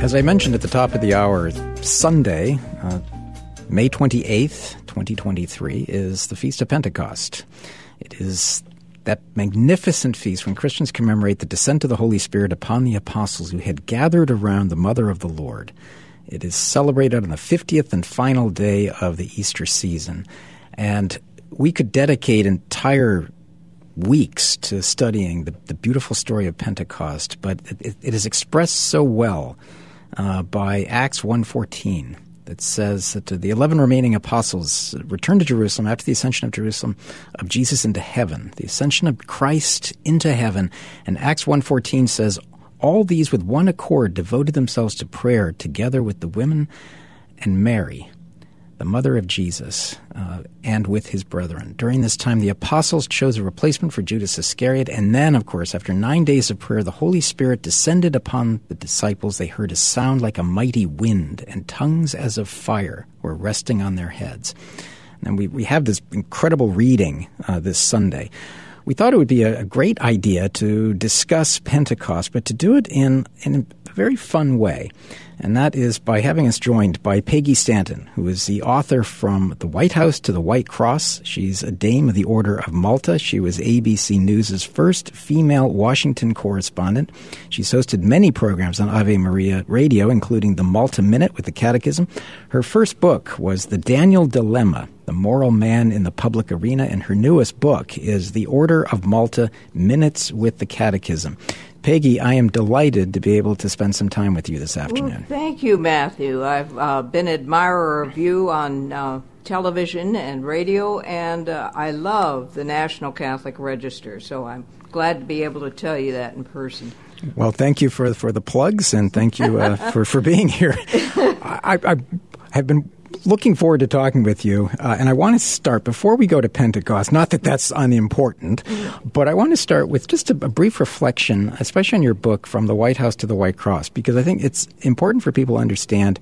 As I mentioned at the top of the hour, Sunday, uh, May 28th, 2023, is the Feast of Pentecost. It is that magnificent feast when Christians commemorate the descent of the Holy Spirit upon the apostles who had gathered around the Mother of the Lord. It is celebrated on the 50th and final day of the Easter season. And we could dedicate entire weeks to studying the, the beautiful story of Pentecost, but it, it is expressed so well uh, by Acts 1.14 that says that the 11 remaining apostles returned to Jerusalem after the ascension of Jerusalem of Jesus into heaven, the ascension of Christ into heaven. And Acts 1.14 says, all these with one accord devoted themselves to prayer together with the women and Mary, the mother of Jesus, uh, and with his brethren. During this time, the apostles chose a replacement for Judas Iscariot, and then, of course, after nine days of prayer, the Holy Spirit descended upon the disciples. They heard a sound like a mighty wind, and tongues as of fire were resting on their heads. And we, we have this incredible reading uh, this Sunday. We thought it would be a, a great idea to discuss Pentecost, but to do it in, in a very fun way and that is by having us joined by Peggy Stanton, who is the author from The White House to the White Cross. She's a Dame of the Order of Malta. She was ABC News' first female Washington correspondent. She's hosted many programs on Ave Maria Radio, including the Malta Minute with the Catechism. Her first book was The Daniel Dilemma, the moral man in the public arena, and her newest book is The Order of Malta Minutes with the Catechism. Peggy, I am delighted to be able to spend some time with you this afternoon. Well, thank you, Matthew. I've uh, been an admirer of you on uh, television and radio, and uh, I love the National Catholic Register, so I'm glad to be able to tell you that in person. Well, thank you for for the plugs, and thank you uh, for for being here. I, I, have been looking forward to talking with you. Uh, and I want to start before we go to Pentecost. Not that that's unimportant, but I want to start with just a, a, brief reflection, especially on your book "From the White House to the White Cross," because I think it's important for people to understand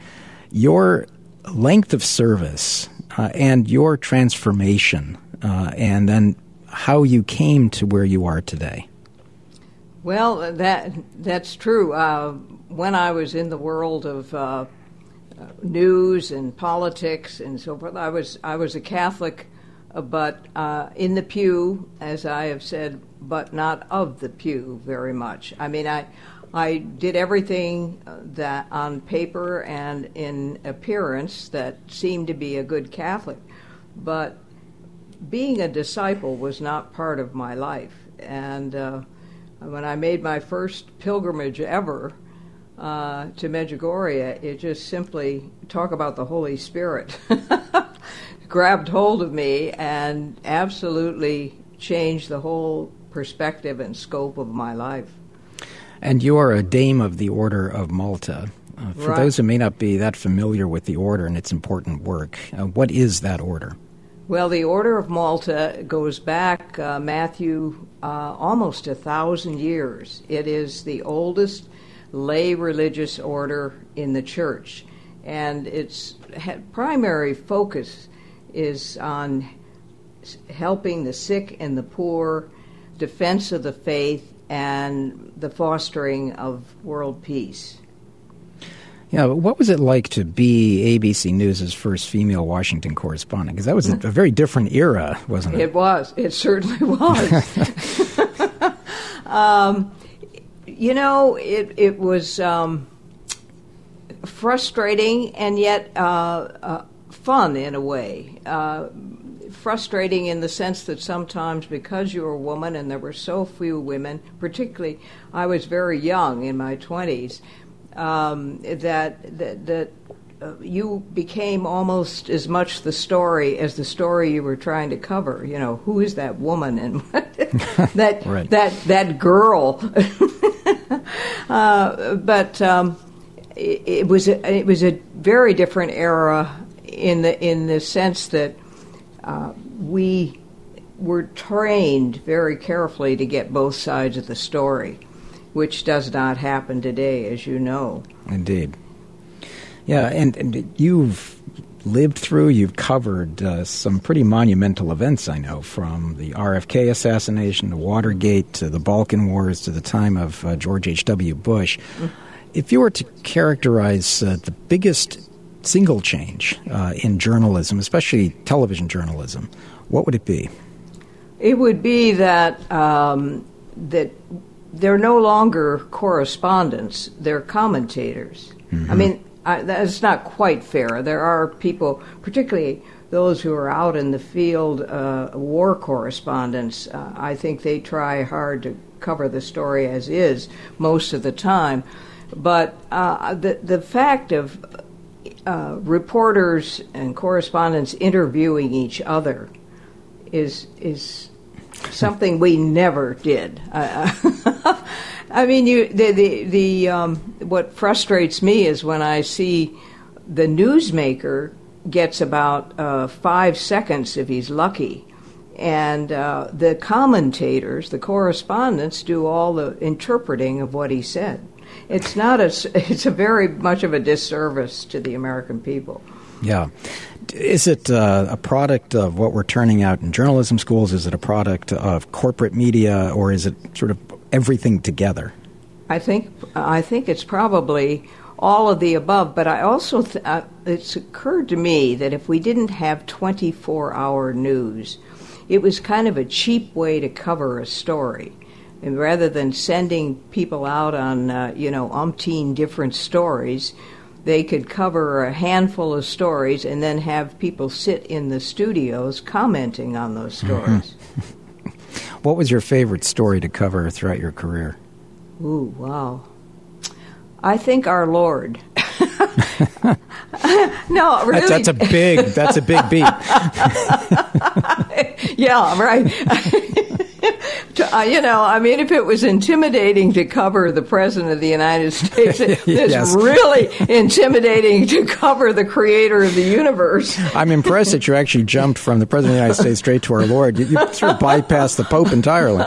your length of service uh, and your transformation, uh, and then how you came to where you are today. Well, that that's true. Uh, when I was in the world of uh, news and politics and so forth. I was I was a Catholic, uh, but uh, in the pew, as I have said, but not of the pew very much. I mean, I I did everything uh, that on paper and in appearance that seemed to be a good Catholic, but being a disciple was not part of my life. And uh, when I made my first pilgrimage ever uh, to Medjugorje, it just simply talk about the Holy Spirit grabbed hold of me and absolutely changed the whole perspective and scope of my life. And you are a dame of the Order of Malta. Uh, for right. those who may not be that familiar with the order and its important work, uh, what is that order? Well, the Order of Malta goes back, uh, Matthew, uh, almost a thousand years. It is the oldest lay religious order in the church. And its primary focus is on helping the sick and the poor, defense of the faith, and the fostering of world peace. Yeah, what was it like to be ABC News' first female Washington correspondent? Because that was a, a, very different era, wasn't it? It was. It certainly was. um, you know, it it was um, frustrating and yet uh, uh, fun in a way. Uh, frustrating in the sense that sometimes because you're a woman and there were so few women, particularly I was very young in my twenties, um, that that, that you became almost as much the story as the story you were trying to cover. You know, who is that woman and that right. that that girl? uh, but um, it, it, was a, it was a very different era in the in the sense that uh, we were trained very carefully to get both sides of the story, which does not happen today, as you know. Indeed. Yeah, and, and you've lived through, you've covered uh, some pretty monumental events, I know, from the RFK assassination to Watergate to the Balkan Wars to the time of uh, George H.W. Bush. Mm. If you were to characterize uh, the biggest single change uh, in journalism, especially television journalism, what would it be? It would be that um, that they're no longer correspondents; they're commentators. Mm-hmm. I mean, That's not quite fair. There are people, particularly those who are out in the field, uh, war correspondents. Uh, I think they try hard to cover the story as is most of the time. But uh, the the fact of uh, reporters and correspondents interviewing each other is is something we never did. I mean, you the the, the um, what frustrates me is when I see the newsmaker gets about uh, five seconds if he's lucky, and uh, the commentators, the correspondents, do all the interpreting of what he said. It's not a. It's a very much of a disservice to the American people. Yeah. Is it uh, a product of what we're turning out in journalism schools? Is it a product of corporate media, or is it sort of everything together? I think I think it's probably all of the above. But I also th- uh, it's occurred to me that if we didn't have 24-hour news, it was kind of a cheap way to cover a story. And rather than sending people out on uh, you know umpteen different stories, they could cover a handful of stories and then have people sit in the studios commenting on those mm-hmm. what was your favorite story to cover throughout your career? Ooh, wow. I think our Lord. no, really. That's, that's, a big. That's a big beat. yeah, right. to, uh, you know, I mean, if it was intimidating to cover the president of the United States, it's yes. really intimidating to cover the creator of the universe. I'm impressed that you actually jumped from the president of the United States straight to our Lord. You, you sort of bypassed the Pope entirely.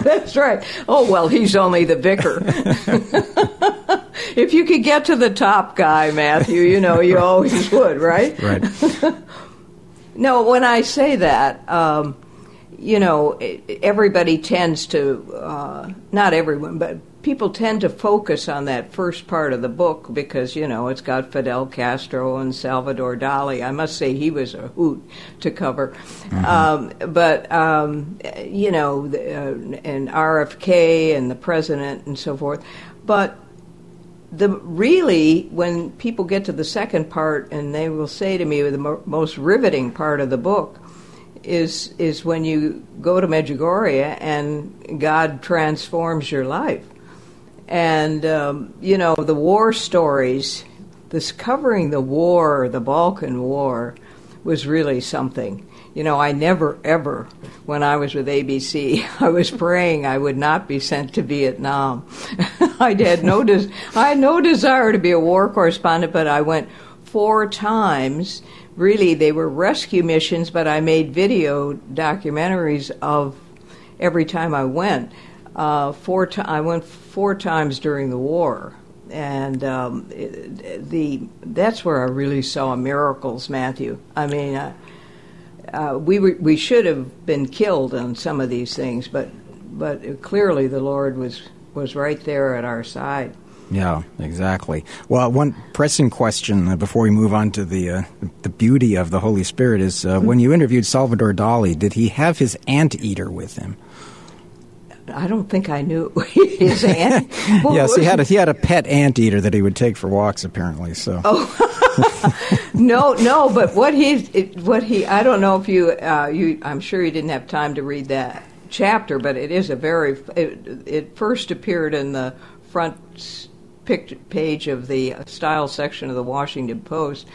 That's right. Oh, well, he's only the vicar. if you could get to the top guy, Matthew, you know, you always would, right? Right. no, when I say that, um, you know, everybody tends to, uh, not everyone, but people tend to focus on that first part of the book because, you know, it's got Fidel Castro and Salvador Dali. I must say he was a hoot to cover. Mm-hmm. Um, but, um, you know, uh, and RFK and the president and so forth. But the really when people get to the second part and they will say to me the mo- most riveting part of the book is is when you go to Medjugorje and God transforms your life. And um, you know the war stories, this covering the war, the Balkan War, was really something. You know, I never ever, when I was with ABC, I was praying I would not be sent to Vietnam. I had no des- I had no desire to be a war correspondent, but I went four times really they were rescue missions, but I made video documentaries of every time I went. Uh, four to- I went four times during the war, and um, it, the that's where I really saw miracles, Matthew. I mean, uh, uh, we we should have been killed on some of these things, but but clearly the Lord was was right there at our side. Yeah, exactly. Well, one pressing question uh, before we move on to the uh, the beauty of the Holy Spirit is uh, when you interviewed Salvador Dali, did he have his anteater with him? I don't think I knew his ant. yes, he had a, he had a pet anteater that he would take for walks. Apparently, so. Oh. no, no, but what he what he I don't know if you uh, you I'm sure you didn't have time to read that chapter, but it is a very it, it first appeared in the front page of the style section of the Washington Post.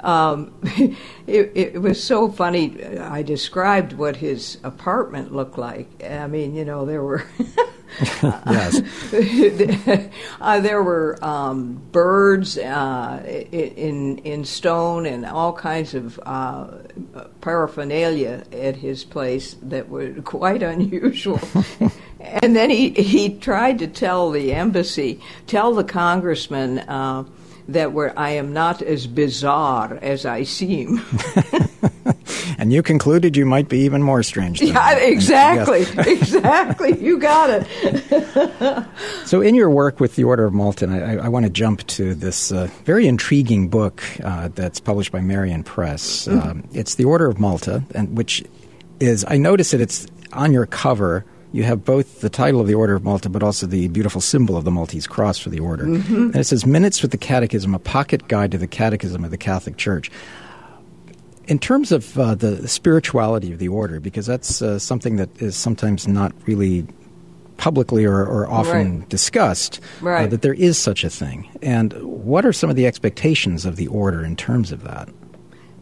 Um, it, it, was so funny. I described what his apartment looked like. I mean, you know, there were. yes. uh, there were um, birds uh, in in stone and all kinds of uh, paraphernalia at his place that were quite unusual. and then he he tried to tell the embassy, tell the congressman uh, that where I am not as bizarre as I seem. And you concluded you might be even more strange. Than yeah, exactly, exactly. You got it. so, in your work with the Order of Malta, I, I want to jump to this uh, very intriguing book uh, that's published by Marian Press. Mm-hmm. Um, it's the Order of Malta, and which is I notice that it's on your cover you have both the title of the Order of Malta, but also the beautiful symbol of the Maltese cross for the order. Mm-hmm. And it says Minutes with the Catechism, a pocket guide to the Catechism of the Catholic Church. In terms of uh, the spirituality of the order, because that's uh, something that is sometimes not really publicly or, or often right. discussed, uh, right. uh, that there is such a thing. And what are some of the expectations of the order in terms of that?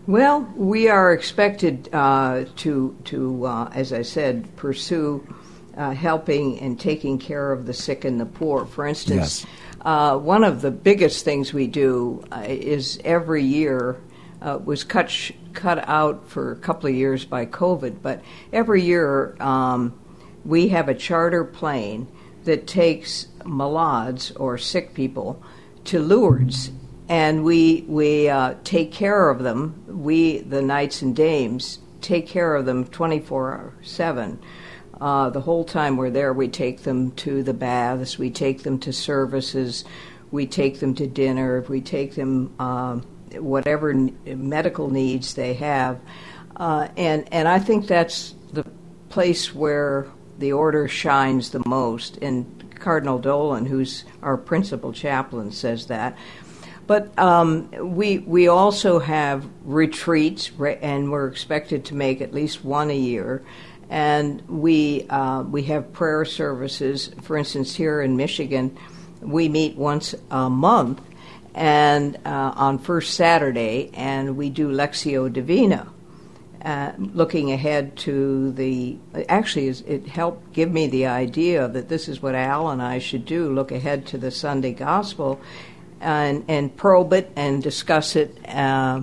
Well, we are expected uh, to, to uh, as I said, pursue uh, helping and taking care of the sick and the poor. For instance, yes. uh, one of the biggest things we do uh, is every year uh, was cut sh- cut out for a couple of years by COVID, but every year um, we have a charter plane that takes malades or sick people to Lourdes, and we we uh, take care of them. We the knights and dames take care of them twenty four seven. Uh, the whole time we're there, we take them to the baths, we take them to services, we take them to dinner, we take them uh, whatever medical needs they have, uh, and and I think that's the place where the order shines the most. And Cardinal Dolan, who's our principal chaplain, says that. But um, we we also have retreats, and we're expected to make at least one a year and we uh, we have prayer services. For instance, here in Michigan, we meet once a month, and uh, on first Saturday, and we do Lectio Divina. Uh, looking ahead to the actually it helped give me the idea that this is what Al and I should do look ahead to the Sunday gospel and and probe it and discuss it uh,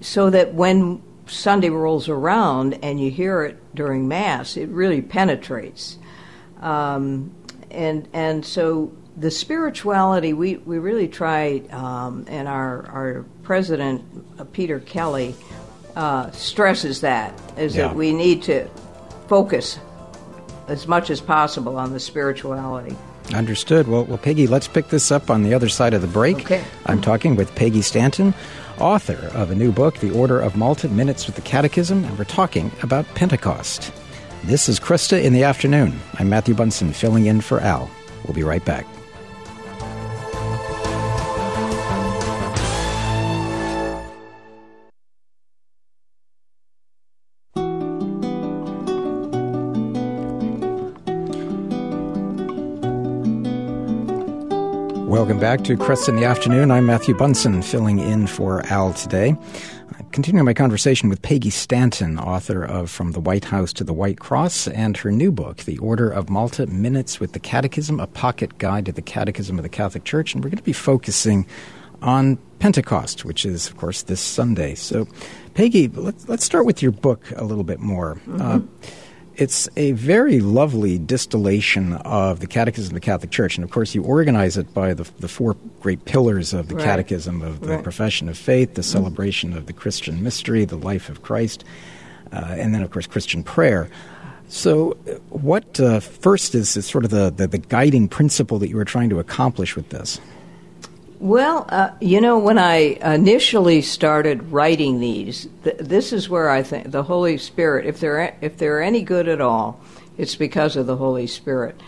so that when Sunday rolls around and you hear it during Mass, it really penetrates. Um, and and so the spirituality we, we really try, um, and our our president uh, Peter Kelly uh, stresses that is yeah. that we need to focus as much as possible on the spirituality. Understood. Well, well, Peggy, let's pick this up on the other side of the break. Okay. I'm talking with Peggy Stanton author of a new book, The Order of Malta Minutes with the Catechism, and we're talking about Pentecost. This is Kresta in the afternoon. I'm Matthew Bunson filling in for Al. We'll be right back. Welcome back to Kresta in the Afternoon. I'm Matthew Bunson, filling in for Al today. Continuing my conversation with Peggy Stanton, author of From the White House to the White Cross, and her new book, The Order of Malta Minutes with the Catechism, a pocket guide to the Catechism of the Catholic Church. And we're going to be focusing on Pentecost, which is, of course, this Sunday. So, Peggy, let's, let's start with your book a little bit more. Mm-hmm. Uh, it's a very lovely distillation of the Catechism of the Catholic Church. And of course, you organize it by the, the four great pillars of the right. Catechism of the right. profession of faith, the celebration mm-hmm. of the Christian mystery, the life of Christ, uh, and then, of course, Christian prayer. So, what uh, first is, is sort of the, the, the guiding principle that you were trying to accomplish with this? Well, uh, you know, when I initially started writing these, th- this is where I think the Holy Spirit, if they're if they're any good at all, it's because of the Holy Spirit.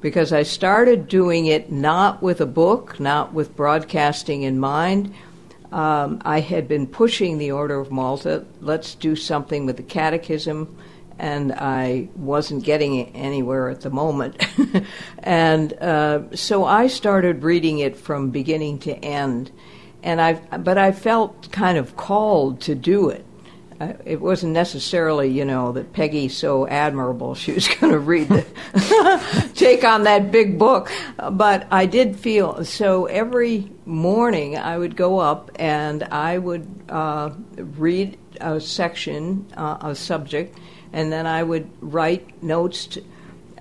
Because I started doing it not with a book, not with broadcasting in mind. Um, I had been pushing the Order of Malta. Let's do something with the Catechism and I wasn't getting anywhere at the moment. and uh, so I started reading it from beginning to end, and I but I felt kind of called to do it. Uh, it wasn't necessarily, you know, that Peggy's so admirable she was going to read the take on that big book, but I did feel so. Every morning I would go up and I would uh, read a section, uh, a subject and then I would write notes to,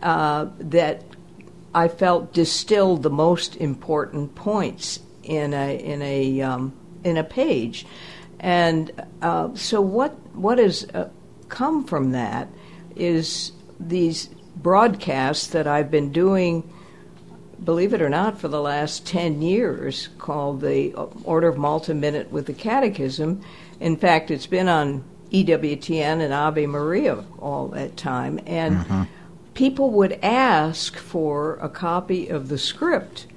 uh, that I felt distilled the most important points in a in a um, in a page. And uh, so, what what has uh, come from that is these broadcasts that I've been doing, believe it or not, for the last 10 years called the Order of Malta Minute with the Catechism. In fact, it's been on EWTN and Ave Maria all that time. And mm-hmm. people would ask for a copy of the script.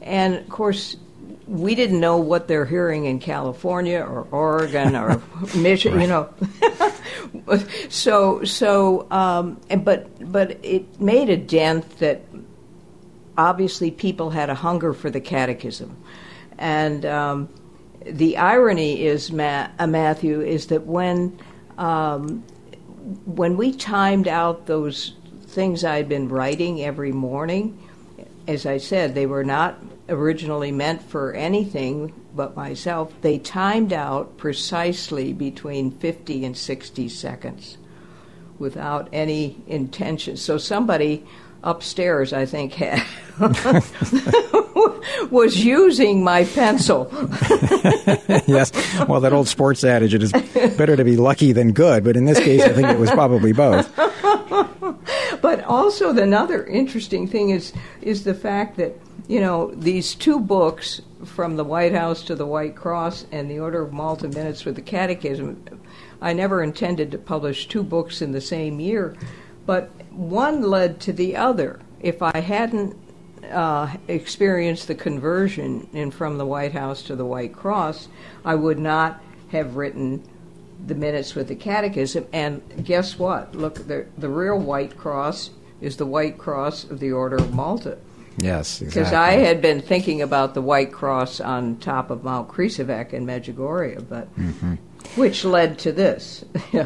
And of course, we didn't know what they're hearing in California or Oregon or Michigan, you know. so so um, but but it made a dent that obviously people had a hunger for the catechism, and um, the irony is, Ma- uh, Matthew, is that when um, when we timed out those things I'd been writing every morning, as I said, they were not originally meant for anything but myself. They timed out precisely between 50 and 60 seconds without any intention. So somebody upstairs, I think, had was using my pencil. yes. Well, that old sports adage, it is better to be lucky than good, but in this case, I think it was probably both. but also, another interesting thing is is the fact that you know these two books, from the White House to the White Cross and the Order of Malta Minutes with the Catechism. I never intended to publish two books in the same year, but one led to the other. If I hadn't uh, experienced the conversion in from the White House to the White Cross, I would not have written the minutes with the Catechism. And guess what? Look, the the real White Cross is the White Cross of the Order of Malta. Yes, exactly. Because I had been thinking about the White Cross on top of Mount Križevac in Medjugorje, but mm-hmm. which led to this.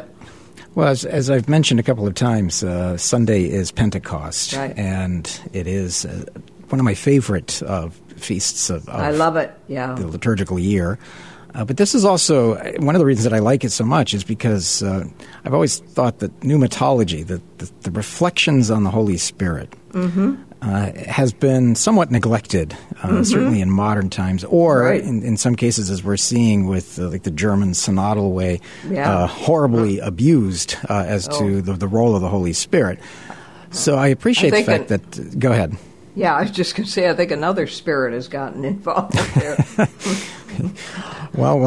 Well, as, as, I've mentioned a couple of times, uh, Sunday is Pentecost, right. and it is uh, one of my favorite uh, feasts of, of, I love it. Yeah, the liturgical year. Uh, but this is also one of the reasons that I like it so much is because uh, I've always thought that pneumatology, the, the, the reflections on the Holy Spirit, mm-hmm. Uh, has been somewhat neglected, uh, mm-hmm. certainly in modern times, or right. in, in, some cases, as we're seeing with uh, like the German synodal way, yeah. Uh, horribly abused uh, as oh. to the, the, role of the Holy Spirit. So I appreciate I the fact that. Go ahead. Yeah, I was just going to say, I think another spirit has gotten involved there. well,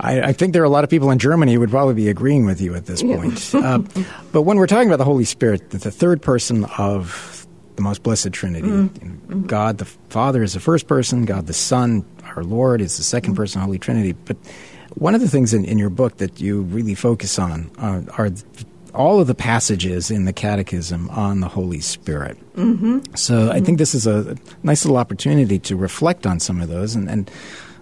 I, I, think there are a lot of people in Germany who would probably be agreeing with you at this point. uh, but when we're talking about the Holy Spirit, the third person of the most blessed Trinity. Mm-hmm. God the Father is the first person, God the Son, our Lord, is the 2nd mm-hmm. person, Holy Trinity. But one of the things in, in your book that you really focus on uh, are all of the passages in the Catechism on the Holy Spirit. Mm-hmm. So I think this is a nice little opportunity to reflect on some of those and, and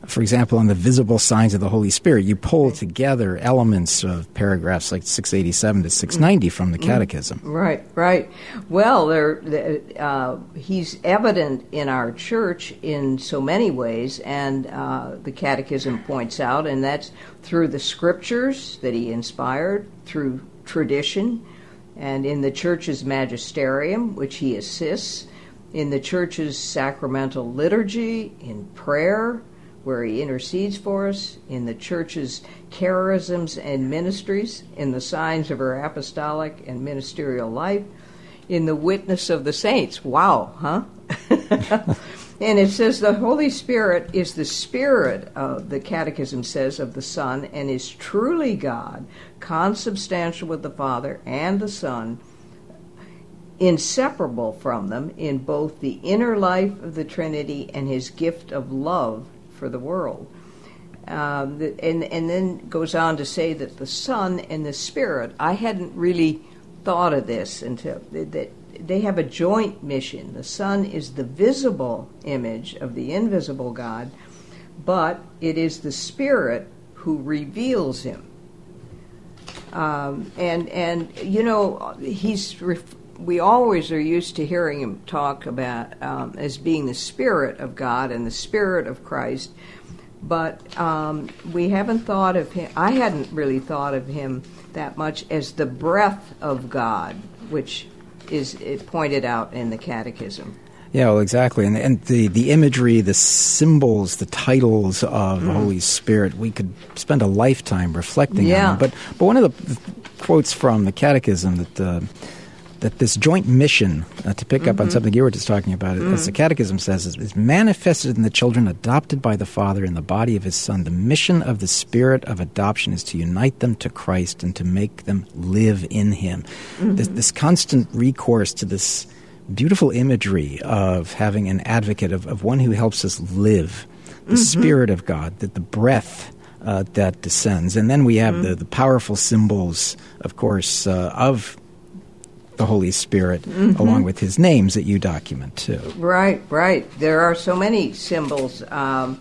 for example, on the visible signs of the Holy Spirit, you pull together elements of paragraphs like 687 to 690 from the Catechism. Right, right. Well, there, uh, he's evident in our church in so many ways, and uh, the Catechism points out, and that's through the scriptures that he inspired, through tradition, and in the church's magisterium, which he assists, in the church's sacramental liturgy, in prayer where he intercedes for us, in the church's charisms and ministries, in the signs of her apostolic and ministerial life, in the witness of the saints. Wow, huh? and it says the Holy Spirit is the spirit of the Catechism says of the Son and is truly God, consubstantial with the Father and the Son, inseparable from them in both the inner life of the Trinity and his gift of love for the world. Um, and, and then goes on to say that the Son and the Spirit, I hadn't really thought of this until that they have a joint mission. The Son is the visible image of the invisible God, but it is the Spirit who reveals him. Um, and and you know he's ref- we always are used to hearing him talk about um, as being the Spirit of God and the Spirit of Christ, but um, we haven't thought of him. I hadn't really thought of him that much as the breath of God, which is pointed out in the Catechism. Yeah, well, exactly, and and the the imagery, the symbols, the titles of the Holy Spirit, we could spend a lifetime reflecting Yeah. on them. But but one of the quotes from the Catechism that. Uh, that this joint mission, uh, to pick up on something you were just talking about, as the Catechism says, is, is manifested in the children adopted by the Father in the body of His Son. The mission of the Spirit of adoption is to unite them to Christ and to make them live in Him. This, this constant recourse to this beautiful imagery of having an advocate, of, of one who helps us live, the Spirit of God, that the breath. Uh, that descends, and then we have the, the powerful symbols, of course, uh, of the Holy Spirit, along with his names that you document too. Right, right. There are so many symbols. Um,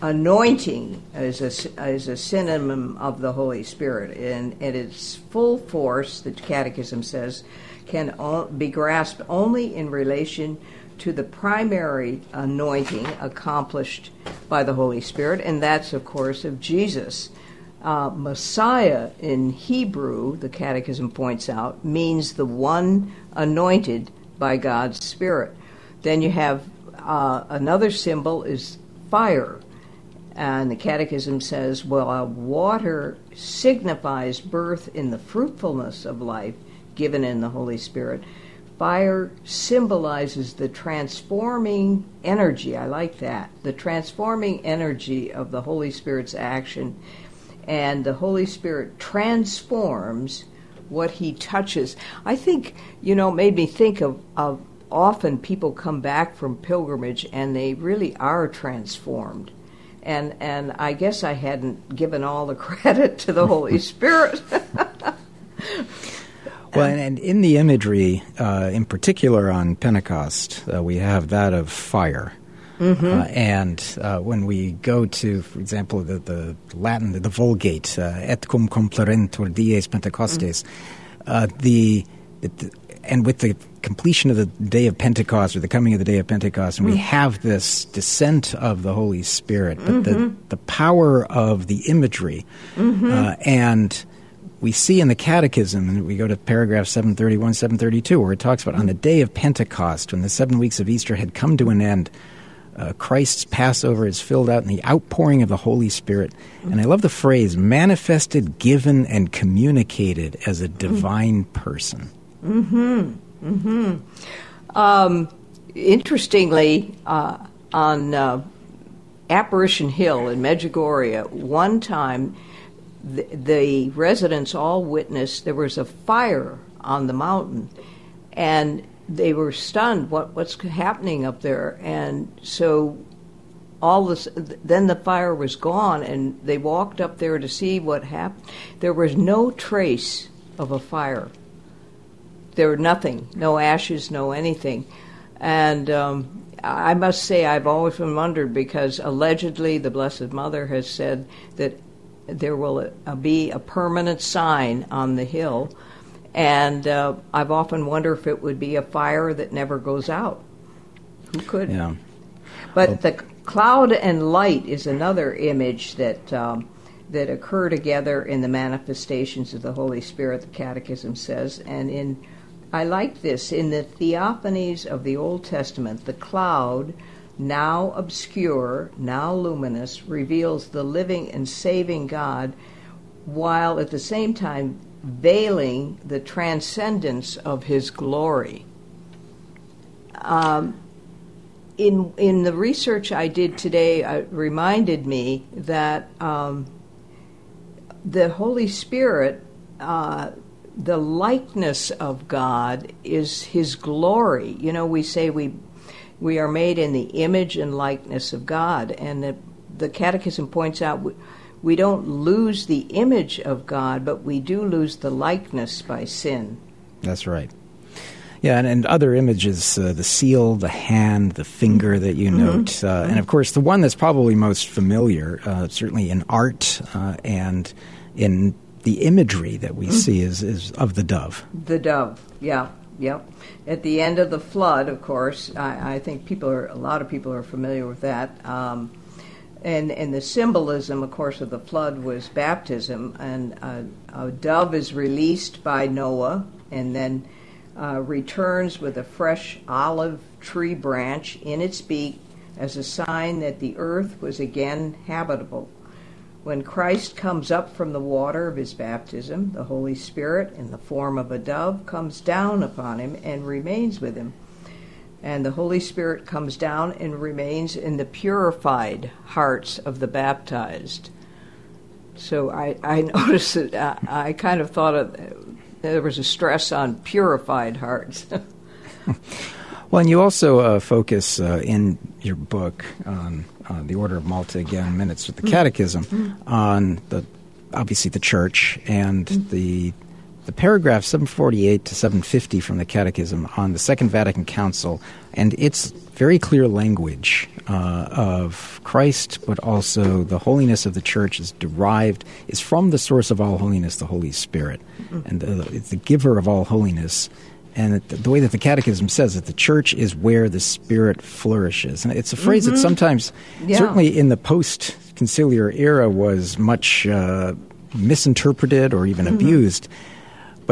anointing is a, is a synonym of the Holy Spirit, and, and its full force, the Catechism says, can o- be grasped only in relation to the primary anointing accomplished by the Holy Spirit, and that's, of course, of Jesus. Uh, Messiah in Hebrew, the Catechism points out, means the one anointed by God's Spirit. Then you have uh, another symbol is fire. And the Catechism says, well, water signifies birth in the fruitfulness of life given in the Holy Spirit. Fire symbolizes the transforming energy. I like that. The transforming energy of the Holy Spirit's action. And the Holy Spirit transforms what he touches. I think, you know, made me think of, of often people come back from pilgrimage and they really are transformed. And and I guess I hadn't given all the credit to the Holy Spirit. Well, and, and in the imagery, uh, in particular on Pentecost, uh, we have that of fire. Uh, and uh, when we go to, for example, the, the Latin, the Vulgate, uh, et cum complerentur dies Pentecostes, uh, the, the and with the completion of the day of Pentecost or the coming of the day of Pentecost, and we have this descent of the Holy Spirit, but the the power of the imagery, uh, and we see in the Catechism, and we go to paragraph 731, 732, where it talks about on the day of Pentecost, when the seven weeks of Easter had come to an end, uh, Christ's Passover is filled out in the outpouring of the Holy Spirit. And I love the phrase manifested, given, and communicated as a divine person. Hmm. Um, interestingly, uh, on uh, Apparition Hill in Medjugorje, one time the, the residents all witnessed there was a fire on the mountain, and they were stunned. What what's happening up there? And so all this then the fire was gone and they walked up there to see what happened there was no trace of a fire there were nothing no ashes no anything and um, i must say i've always been wondered because allegedly the blessed mother has said that there will uh, be a permanent sign on the hill and uh, i've often wondered if it would be a fire that never goes out who could Yeah. but the cloud and light is another image that um, that occur together in the manifestations of the Holy Spirit. The Catechism says, and in I like this in the theophanies of the Old Testament, the cloud, now obscure, now luminous, reveals the living and saving God, while at the same time veiling the transcendence of His glory. Um, in in the research I did today, uh, reminded me that um, the Holy Spirit, uh, the likeness of God, is His glory. You know, we say we we are made in the image and likeness of God, and the, the Catechism points out. We, don't lose the image of God, but we do lose the likeness by sin. That's right. Yeah, and, and other images, uh, the seal, the hand, the finger that you note, uh, and of course the one that's probably most familiar, uh, certainly in art uh, and in the imagery that we see, is, is of the dove. The dove, yeah, yep. At the end of the flood, of course, I, I think people are a lot of people are familiar with that. Um, and and the symbolism, of course, of the flood was baptism, and uh, a dove is released by Noah, and then uh, returns with a fresh olive tree branch in its beak as a sign that the earth was again habitable. When Christ comes up from the water of his baptism, the Holy Spirit, in the form of a dove, comes down upon him and remains with him. And the Holy Spirit comes down and remains in the purified hearts of the baptized. So I, I noticed that I, uh, I kind of thought of, there was a stress on purified hearts. well, and you also uh, focus uh, in your book on uh, the Order of Malta again, minutes with the mm-hmm. Catechism, mm-hmm. on the obviously the Church and mm-hmm. the the paragraph 748 to 750 from the Catechism on the Second Vatican Council and its very clear language uh, of Christ, but also the holiness of the Church is derived is from the source of all holiness, the Holy Spirit, mm-hmm. and the, it's the giver of all holiness. And the, way that the Catechism says that the Church is where the Spirit flourishes, and it's a phrase mm-hmm. that sometimes, yeah. certainly in the post-conciliar era, was much uh, misinterpreted or even mm-hmm. abused.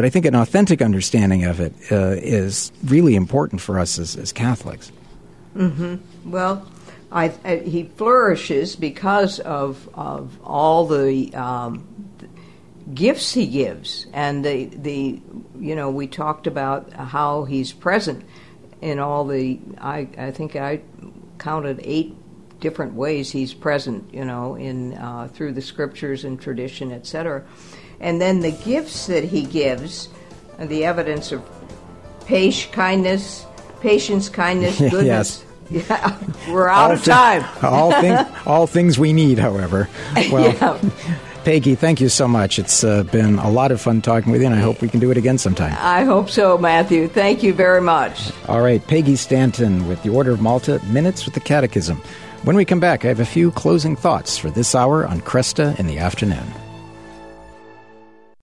But I think an authentic understanding of it uh, is really important for us as, as Catholics. Mm-hmm. Well, I, I, he flourishes because of, of all the um, gifts he gives, and the the you know we talked about how he's present in all the. I I think I counted eight different ways he's present. You know, in uh, through the scriptures and tradition, etc and then the gifts that he gives, and the evidence of patience, kindness, patience, kindness, goodness. yes. Yeah, we're out all of time. all, thing, all things we need, however. Well, yeah. Peggy, thank you so much. It's uh, been a lot of fun talking with you, and I hope we can do it again sometime. I hope so, Matthew. Thank you very much. All right, Peggy Stanton with the Order of Malta, Minutes with the Catechism. When we come back, I have a few closing thoughts for this hour on Kresta in the afternoon.